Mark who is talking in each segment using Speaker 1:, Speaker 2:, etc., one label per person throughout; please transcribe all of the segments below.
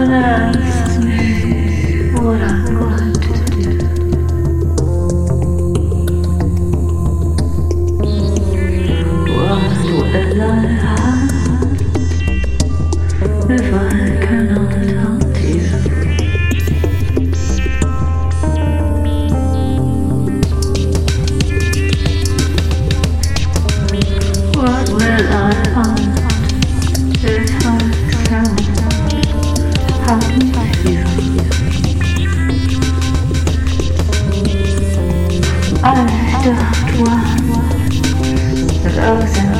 Speaker 1: what I, what I want. I don't want roses.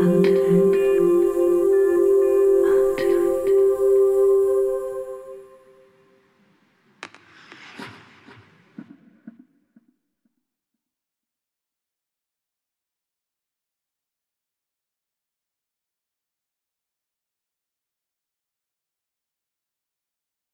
Speaker 1: under